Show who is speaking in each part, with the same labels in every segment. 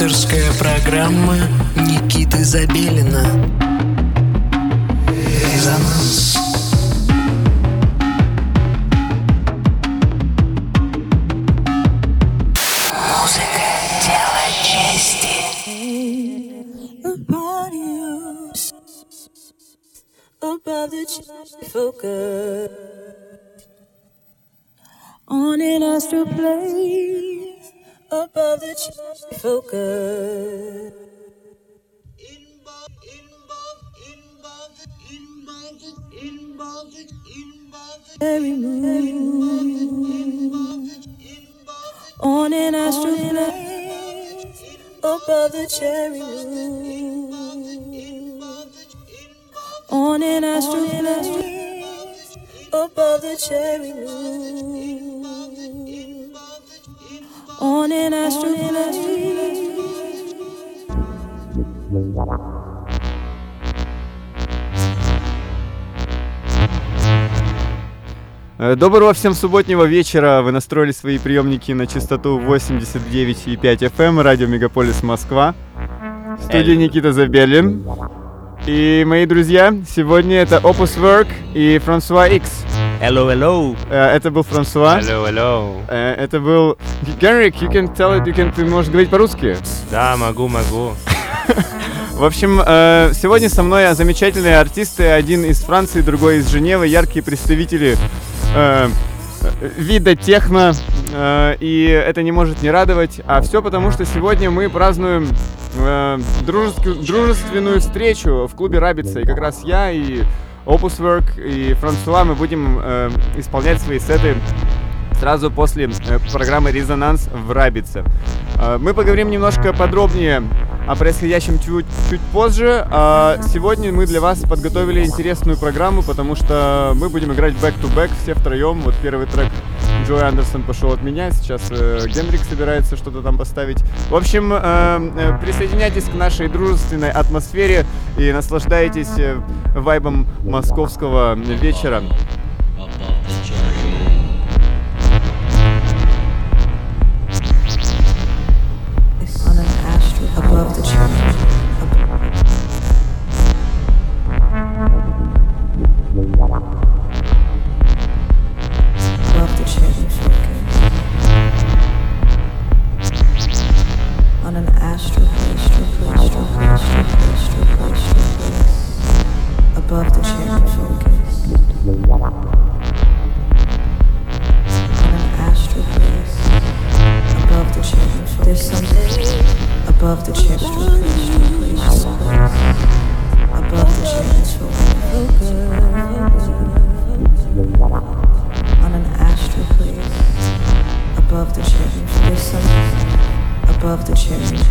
Speaker 1: Авторская программа Никиты Забелина. Резонанс. Музыка – дело чести. Above the focus on an astral plane above the ch- focus. Every moon on an astral plane above the cherry moon on an astral plane above the cherry moon on an astral plane.
Speaker 2: Доброго всем субботнего вечера. Вы настроили свои приемники на частоту 89,5 FM, радио Мегаполис Москва. В студии Никита Забелин. И мои друзья, сегодня это Opus Work и Франсуа X.
Speaker 3: Hello, hello.
Speaker 2: Э, Это был Франсуа.
Speaker 3: Hello, hello.
Speaker 2: Э, Это был Генрик, you can tell it, you can, ты можешь говорить по-русски.
Speaker 3: Да, могу, могу.
Speaker 2: В общем, э, сегодня со мной замечательные артисты, один из Франции, другой из Женевы, яркие представители вида техно, и это не может не радовать. А все потому, что сегодня мы празднуем дружескую- дружественную встречу в клубе Рабица, и как раз я и Opus Work и Франсуа мы будем э, исполнять свои сеты сразу после э, программы «Резонанс» в Рабице. Э, Мы поговорим немножко подробнее о происходящем чуть, чуть позже. А сегодня мы для вас подготовили интересную программу, потому что мы будем играть back-to-back все втроем. Вот первый трек Джой Андерсон пошел от меня, сейчас э, Генрик собирается что-то там поставить. В общем, э, э, присоединяйтесь к нашей дружественной атмосфере и наслаждайтесь э, вайбом московского вечера.
Speaker 4: Above the church. Above the chairman's focus. On an astral place, Above the above the chance to above the chance on an astral plane. Above the change there's something above the
Speaker 2: change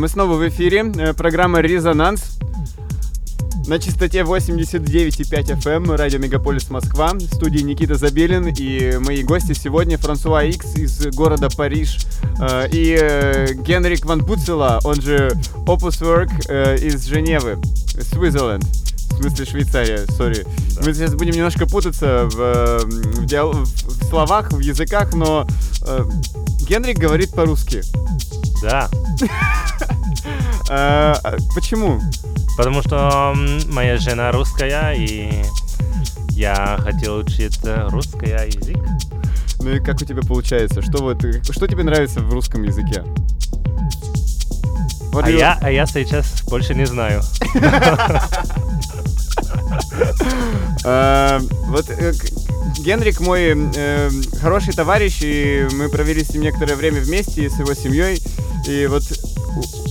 Speaker 2: Мы снова в эфире. Э, Программа «Резонанс». На частоте 89,5 FM, радио Мегаполис Москва, в студии Никита Забелин и мои гости сегодня Франсуа Икс из города Париж э, и э, Генрик Ван Пуцела, он же Opus Work из Женевы, Switzerland. В смысле Швейцария, сори. Мы сейчас будем немножко путаться в, в диал- в словах, в языках, но э, Генрик говорит по-русски.
Speaker 3: Да.
Speaker 2: Э, почему?
Speaker 3: Потому что моя жена русская, и я хотел учить русский язык.
Speaker 2: Ну и как у тебя получается? Что вот, что тебе нравится в русском языке? Вот
Speaker 3: А я, а я сейчас больше не знаю.
Speaker 2: Э, вот э, Генрик мой хороший товарищ, и мы провели с ним некоторое время вместе с его семьей. И вот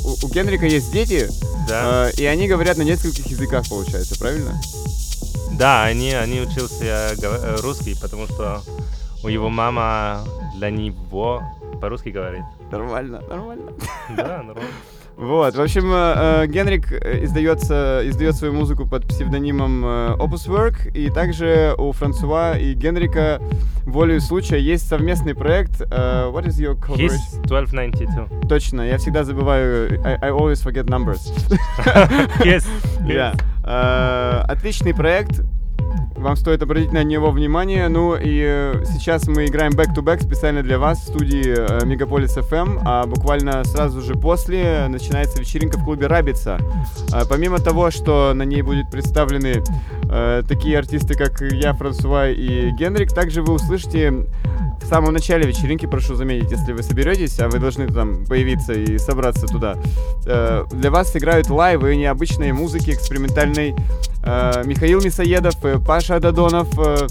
Speaker 2: у, у- Генрика есть дети,
Speaker 3: Да.
Speaker 2: э, и они говорят на нескольких языках, получается, правильно?
Speaker 3: Да, они, они учился гов- э, русский, потому что у его мама для него по-русски говорит.
Speaker 2: Нормально, нормально.
Speaker 3: Да, нормально.
Speaker 2: Вот, в общем, э, э, Генрик э, издается, издает свою музыку под псевдонимом Opus Work, и также у Франсуа и Генрика волею случая есть совместный проект. э, what is your collaboration?
Speaker 3: 1292.
Speaker 2: Точно, я всегда забываю, I, I always forget numbers.
Speaker 3: Yes.
Speaker 2: Да. Э, Отличный проект. Вам стоит обратить на него внимание. Ну и э, сейчас мы играем back-to-back специально для вас в студии э, Мегаполис FM, а буквально сразу же после начинается вечеринка в клубе Рабица. А помимо того, что на ней будут представлены э, такие артисты, как я, Франсуа и Генрик, также вы услышите в самом начале вечеринки, прошу заметить, если вы соберетесь, а вы должны там появиться и собраться туда, э, для вас играют лайвы необычной музыки, экспериментальной. Э, Михаил Мясоедов, э, Паша Додонов, э,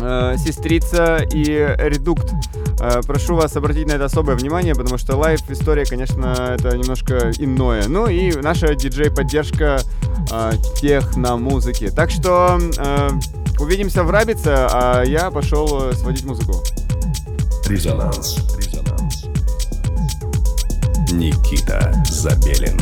Speaker 2: э, Сестрица и Редукт. Э, Прошу вас обратить на это особое внимание, потому что live история, конечно, это немножко иное. Ну и наша диджей-поддержка э, техно-музыки. Так что э, увидимся в Рабице, а я пошел сводить музыку.
Speaker 5: Резонанс. Резонанс. Никита Забелин.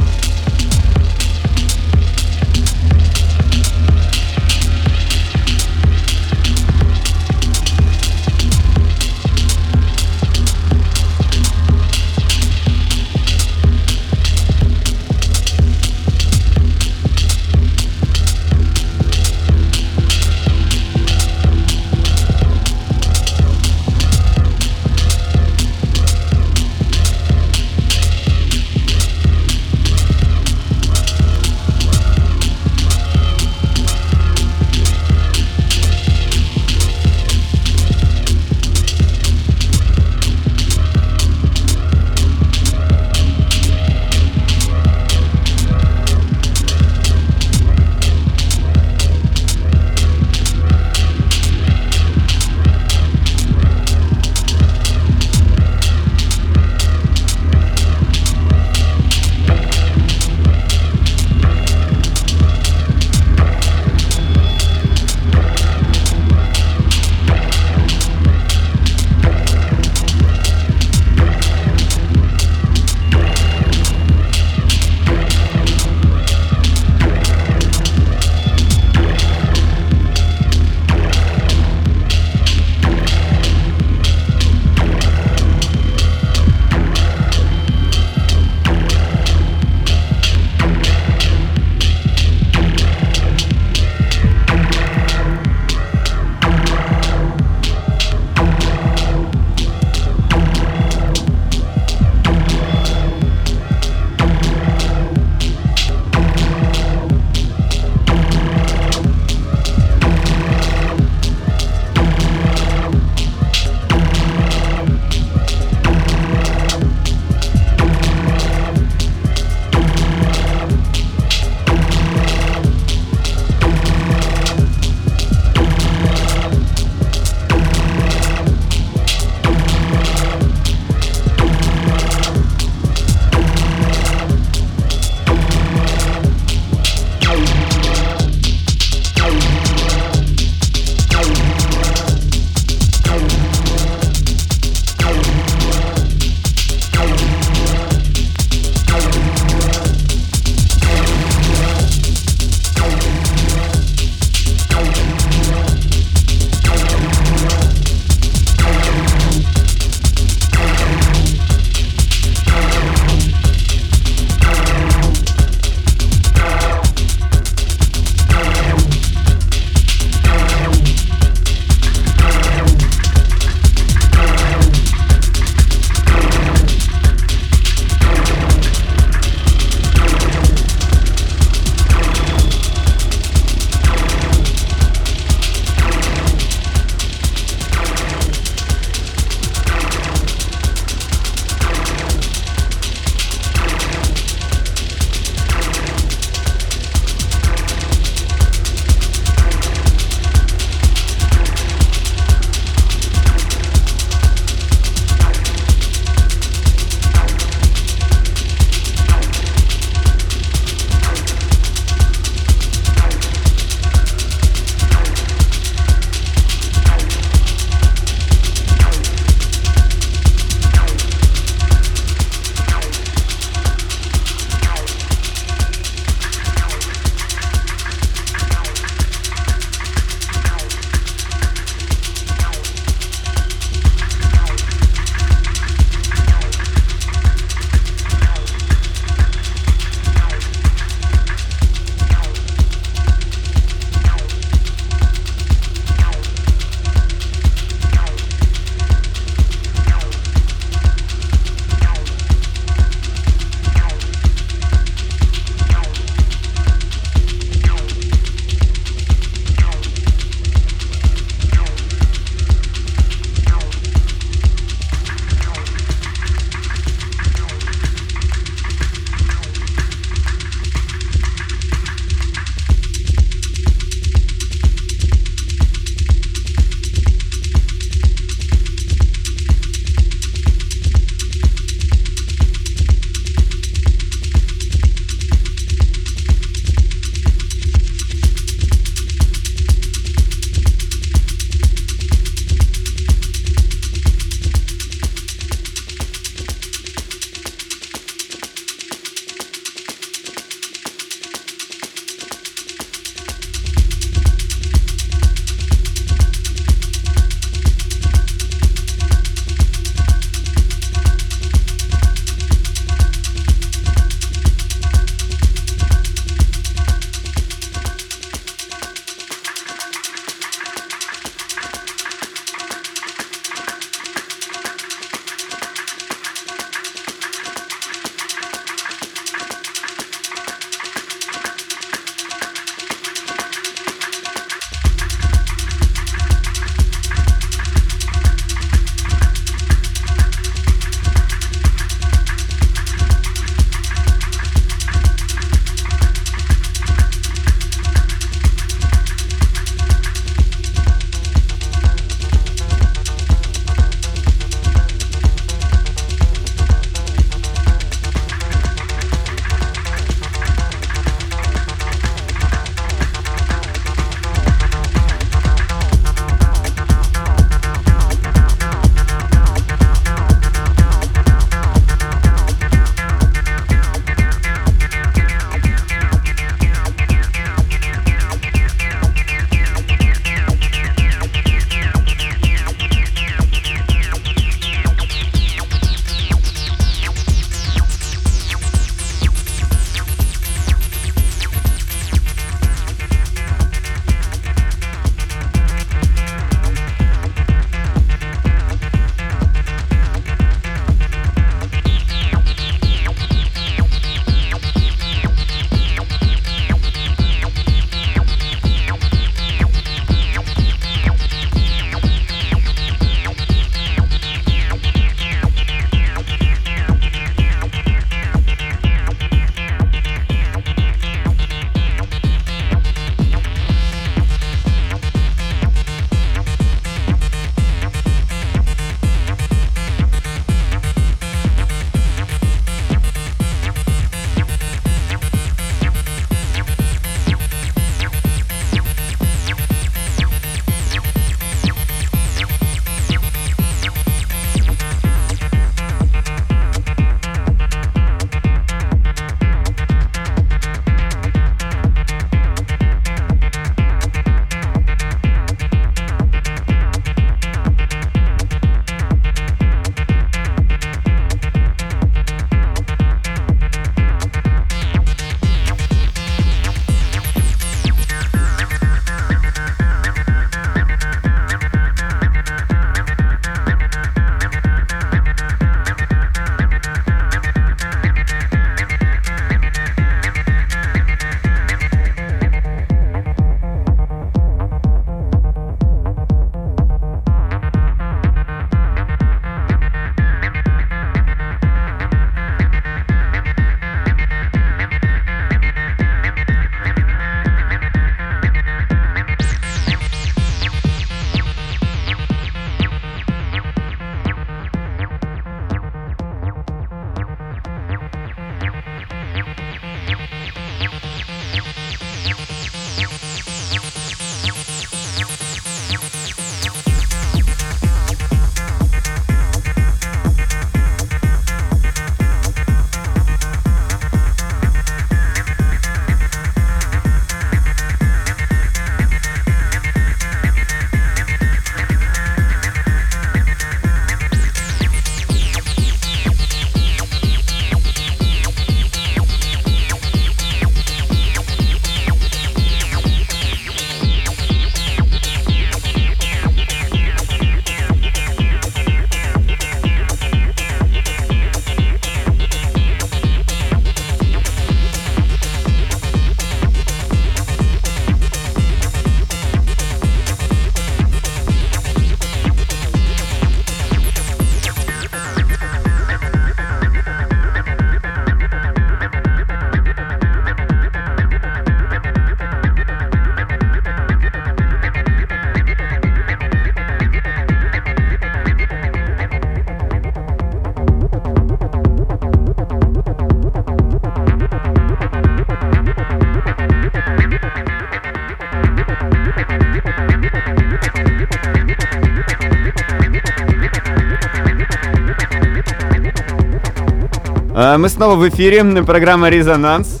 Speaker 2: Мы снова в эфире, программа «Резонанс».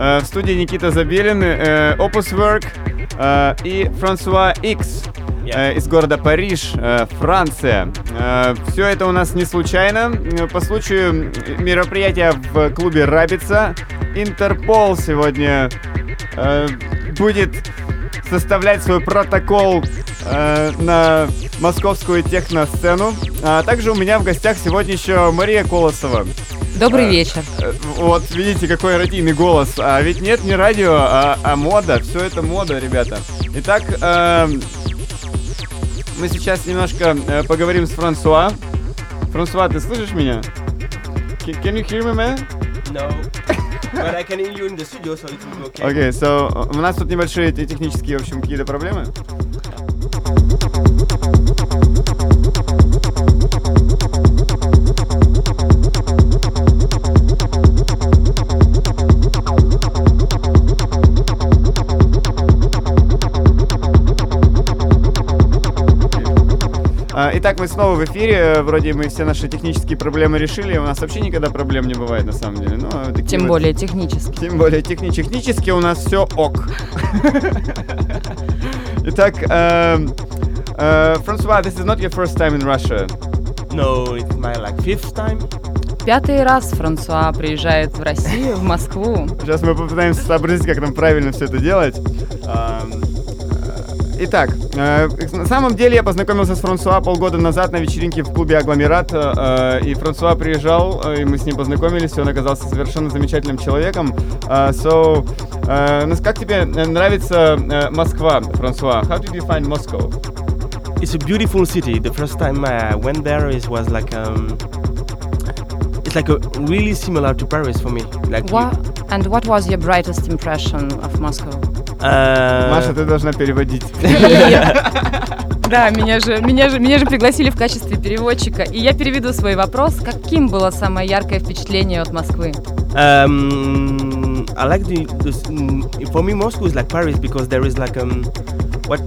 Speaker 2: Э, В студии Никита Забелин, э, Opus Work э, и Франсуа Икс из города Париж, Франция. Все это у нас не случайно. По случаю мероприятия в клубе «Рабица» Интерпол сегодня будет составлять свой протокол э, на московскую техносцену. А также у меня в гостях сегодня еще Мария Колосова.
Speaker 6: Добрый вечер.
Speaker 2: Э, Вот, видите, какой эротийный голос. А ведь нет не радио, а, а мода. Все это мода, ребята. Итак, эм, мы сейчас немножко э, поговорим с Франсуа. Франсуа, ты слышишь меня? Can, can you hear me, man?
Speaker 7: No. but I can hear you in the studio, so it will be okay.
Speaker 2: Окей, so, э, у нас тут небольшие те- технические, в общем, какие-то проблемы. Итак, мы снова в эфире. Э, Вроде мы все наши технические проблемы решили. У нас вообще никогда проблем не бывает на самом деле. Ну, а
Speaker 6: Тем
Speaker 2: вот-
Speaker 6: более технически.
Speaker 2: Тем более техни- технически у нас все ок. Итак, эм, э, Франсуа, this is not your first time in Russia.
Speaker 7: No, it's my like fifth time.
Speaker 6: Пятый раз Франсуа приезжает в Россию, в Москву.
Speaker 2: Сейчас мы попытаемся сообразить, как нам правильно все это делать. Эм, Итак, э, на самом деле я познакомился с Франсуа полгода назад на вечеринке в клубе Агломерат, э, и Франсуа приезжал, э, и мы с ним познакомились, и он оказался совершенно замечательным человеком. Э, So, э, нас- как тебе э, нравится э, Москва, Франсуа? How did you find Moscow?
Speaker 7: It's a beautiful city. The first time I went there, it was like um, it's like a really similar to Paris for me. Like you-
Speaker 6: Wha- And what was your brightest impression of Moscow?
Speaker 7: Uh,
Speaker 2: Маша, ты должна переводить.
Speaker 6: Да, меня же, меня, же, меня же пригласили в качестве переводчика, и я переведу свой вопрос. Каким было самое яркое впечатление от Москвы?
Speaker 7: Um, I like the, the for me Moscow is like Paris because there is like um what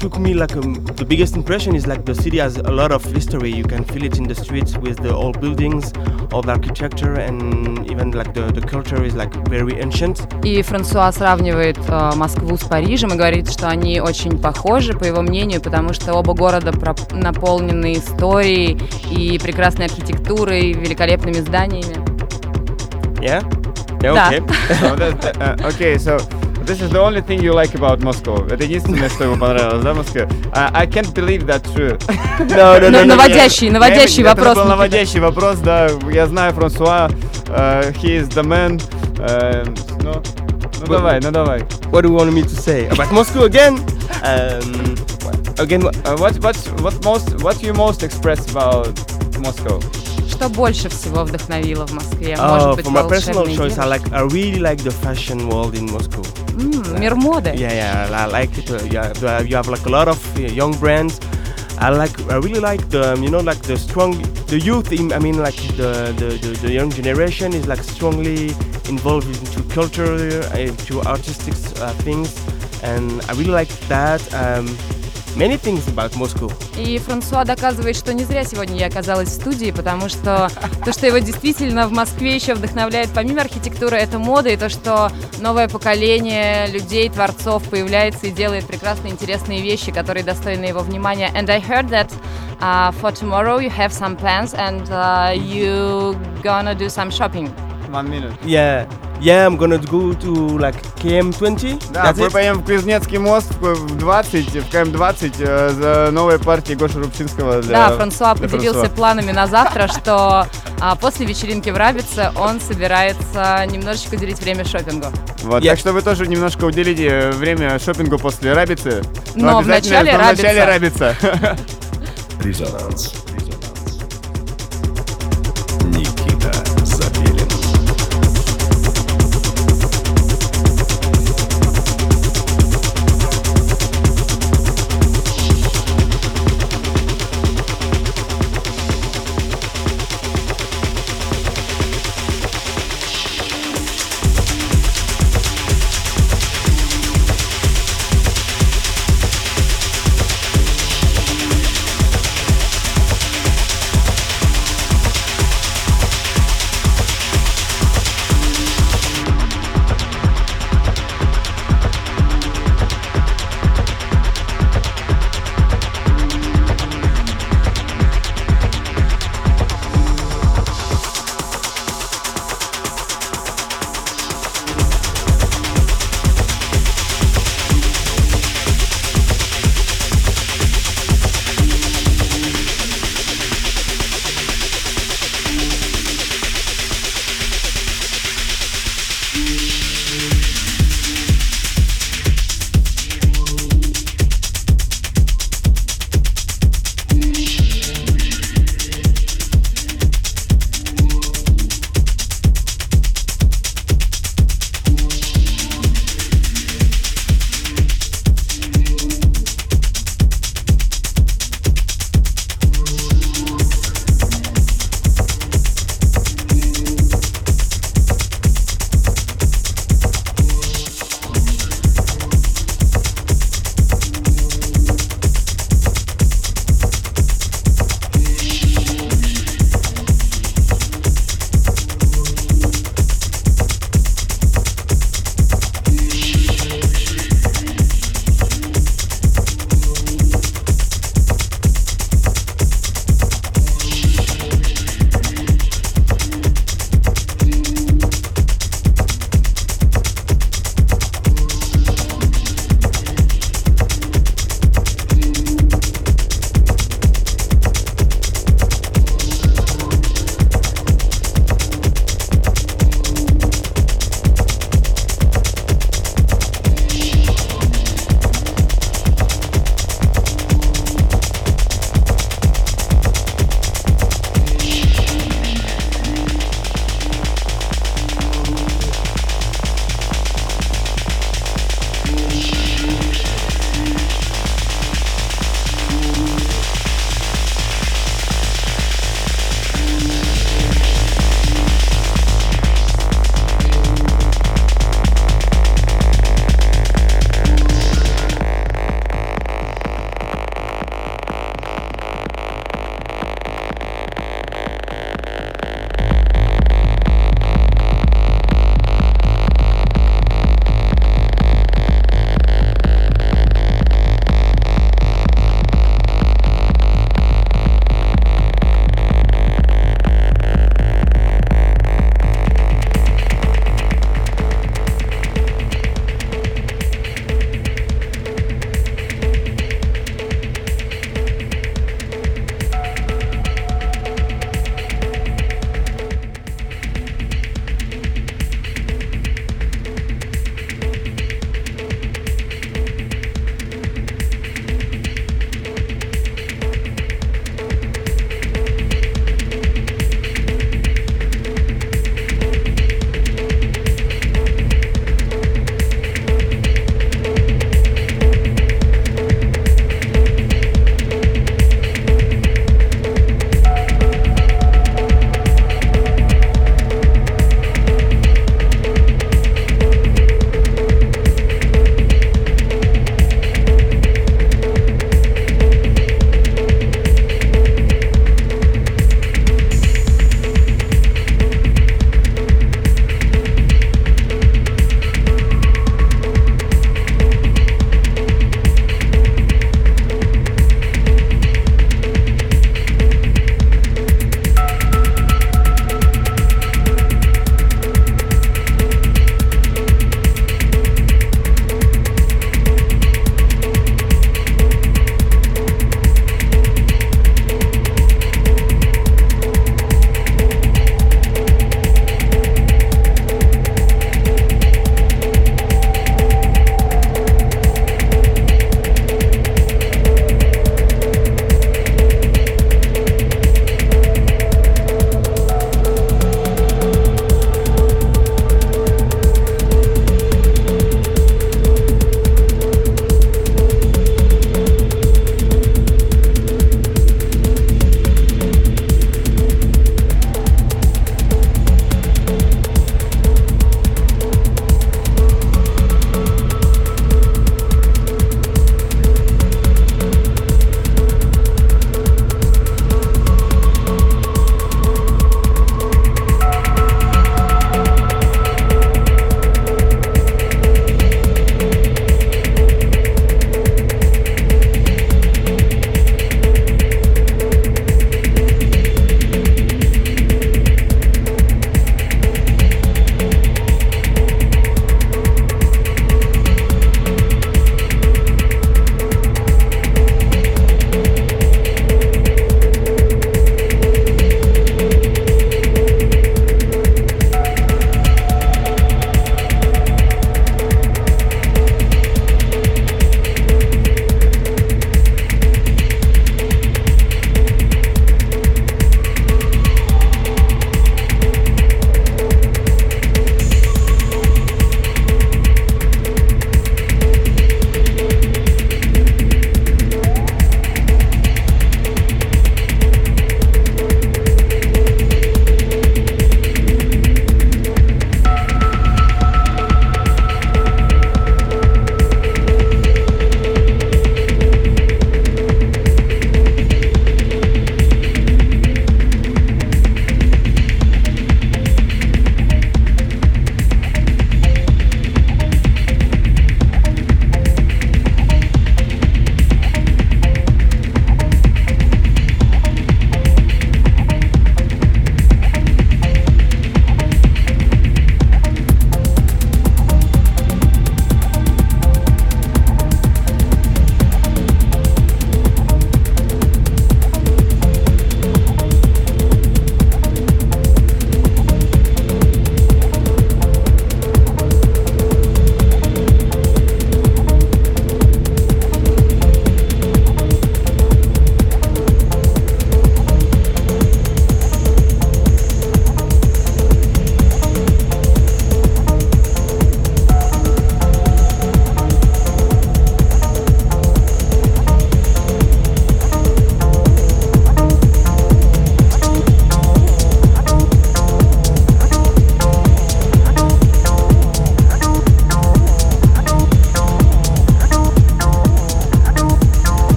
Speaker 7: took me like um, the biggest impression is like the city has a lot of history. You can feel it in the streets with the old buildings, old architecture, and even like the, the culture is like very ancient.
Speaker 6: И Франсуа сравнивает э, Москву с Парижем и говорит, что они очень похожи, по его мнению, потому что оба города проп- наполнены историей и прекрасной архитектурой, великолепными зданиями.
Speaker 7: Yeah. Yeah.
Speaker 6: Да.
Speaker 7: Okay.
Speaker 2: So that- uh, okay, so this is the only thing you like about Moscow. Это единственное, что ему понравилось, да, в Москве? I, I can't believe that true.
Speaker 7: no, no,
Speaker 6: Ну,
Speaker 7: no, no.
Speaker 6: наводящий, наводящий
Speaker 2: Я-
Speaker 6: вопрос.
Speaker 2: Это был
Speaker 6: Никита.
Speaker 2: наводящий вопрос, да. Я знаю Франсуа, э, he is the man. Э, ну, ну давай, ну давай.
Speaker 7: What do you want me to say about Moscow again? Um, again, what-
Speaker 2: Uh, what, what, what, most, what you most express about Moscow?
Speaker 6: Что больше всего вдохновило в Москве?
Speaker 7: Oh,
Speaker 6: Может быть,
Speaker 7: for my personal
Speaker 6: волшебные
Speaker 7: choice, I
Speaker 6: девушки?
Speaker 7: like. I really like the fashion world in Moscow.
Speaker 6: М, Мир моды.
Speaker 7: Yeah, yeah, I like it. Uh, yeah, the- you have like a lot of uh, young brands. I like. I really like the, um, you know, like the strong, the youth. In, I mean, like the, the, the, the young generation is like strongly involved into culture, uh, into artistic uh, things, and I really like that. Um, many things about Moscow.
Speaker 6: И Франсуа доказывает, что не зря сегодня я оказалась в студии, потому что то, что его действительно в Москве еще вдохновляет, помимо архитектуры, это мода, и то, что новое поколение людей, творцов появляется и делает прекрасные, интересные вещи, которые достойны его внимания. And I heard that uh, for tomorrow you have some plans and uh, you gonna do some shopping.
Speaker 2: One minute.
Speaker 7: Yeah, yeah. I'm gonna go to like KM20.
Speaker 2: Да,
Speaker 7: That's
Speaker 2: мы
Speaker 7: it.
Speaker 2: поедем в Кузнецкий мост в в 20, в КМ-20 э, за новой партией Гоши Рубчинского. для-
Speaker 6: Да, Франсуа
Speaker 2: для
Speaker 6: поделился
Speaker 2: Франсуа.
Speaker 6: планами на завтра, что а, после вечеринки в Рабице он собирается немножечко уделить время шопингу.
Speaker 2: Вот,
Speaker 7: Я-
Speaker 2: Так что вы тоже немножко уделите э, время шопингу после Рабицы.
Speaker 6: Но
Speaker 2: обязательно-
Speaker 6: начале
Speaker 2: но в начале
Speaker 6: Рабица.
Speaker 2: Рабица.
Speaker 5: Резонанс.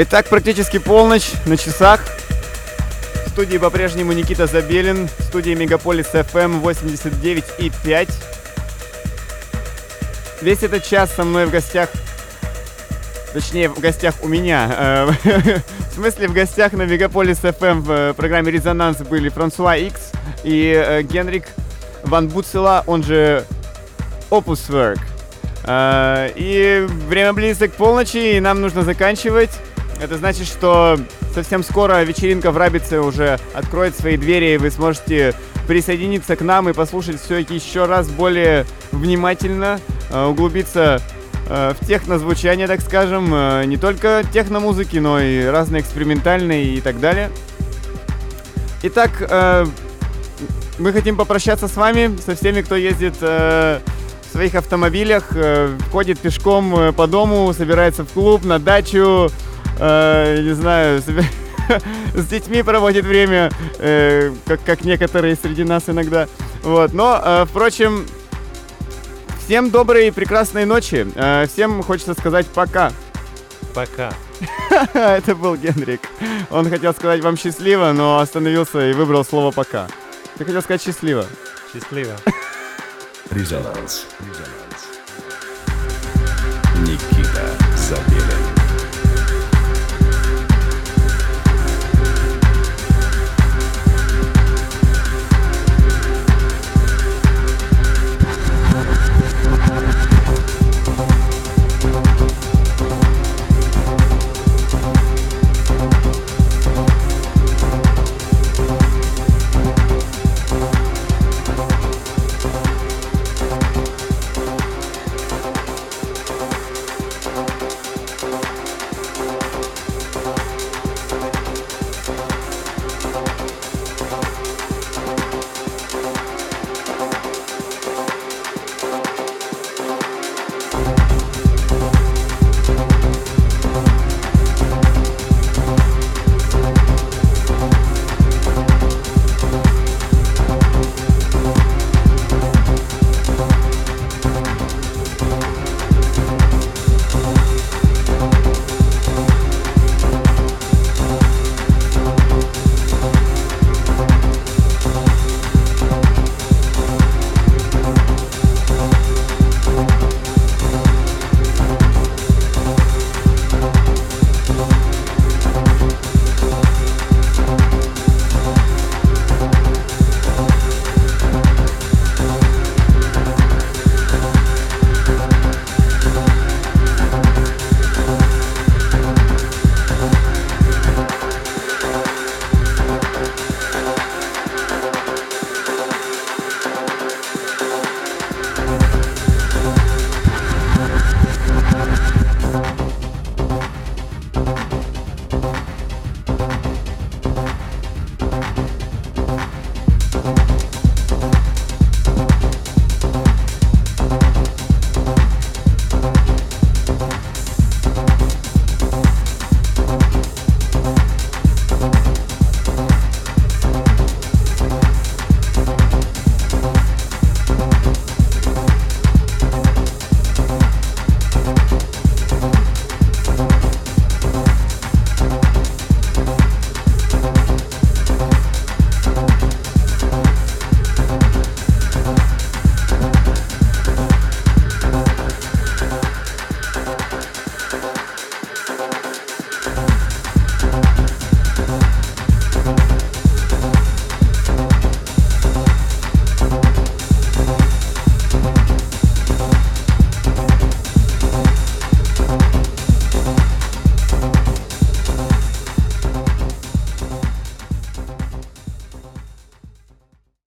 Speaker 2: Итак, практически полночь на часах. В студии по-прежнему Никита Забелин. В студии Мегаполис FM 89,5. Весь этот час со мной в гостях Точнее, в гостях у меня. э, В смысле, в гостях на Мегаполис FM в э, программе «Резонанс» были Франсуа Икс и э, Генрик Ван Буцела, он же Opuswerk. Э, И время близко к полночи, и нам нужно заканчивать. Это значит, что совсем скоро вечеринка в Рабице уже откроет свои двери, и вы сможете присоединиться к нам и послушать все еще раз более внимательно, э, углубиться э, в технозвучание, так скажем, э, не только техномузыки, но и разные экспериментальные и так далее. Итак, мы хотим попрощаться с вами, со всеми, кто ездит в своих автомобилях, ходит пешком по дому, собирается в клуб, на дачу, э, не знаю, себе- с детьми проводит время, э, как, как некоторые среди нас иногда. Вот. Но, э, впрочем, всем доброй и прекрасной ночи. Э, всем хочется сказать пока.
Speaker 3: Пока.
Speaker 2: Это был Генрик. Он хотел сказать вам счастливо, но остановился и выбрал слово пока. Ты хотел сказать счастливо.
Speaker 3: Счастливо.
Speaker 5: Резонанс. Резонанс.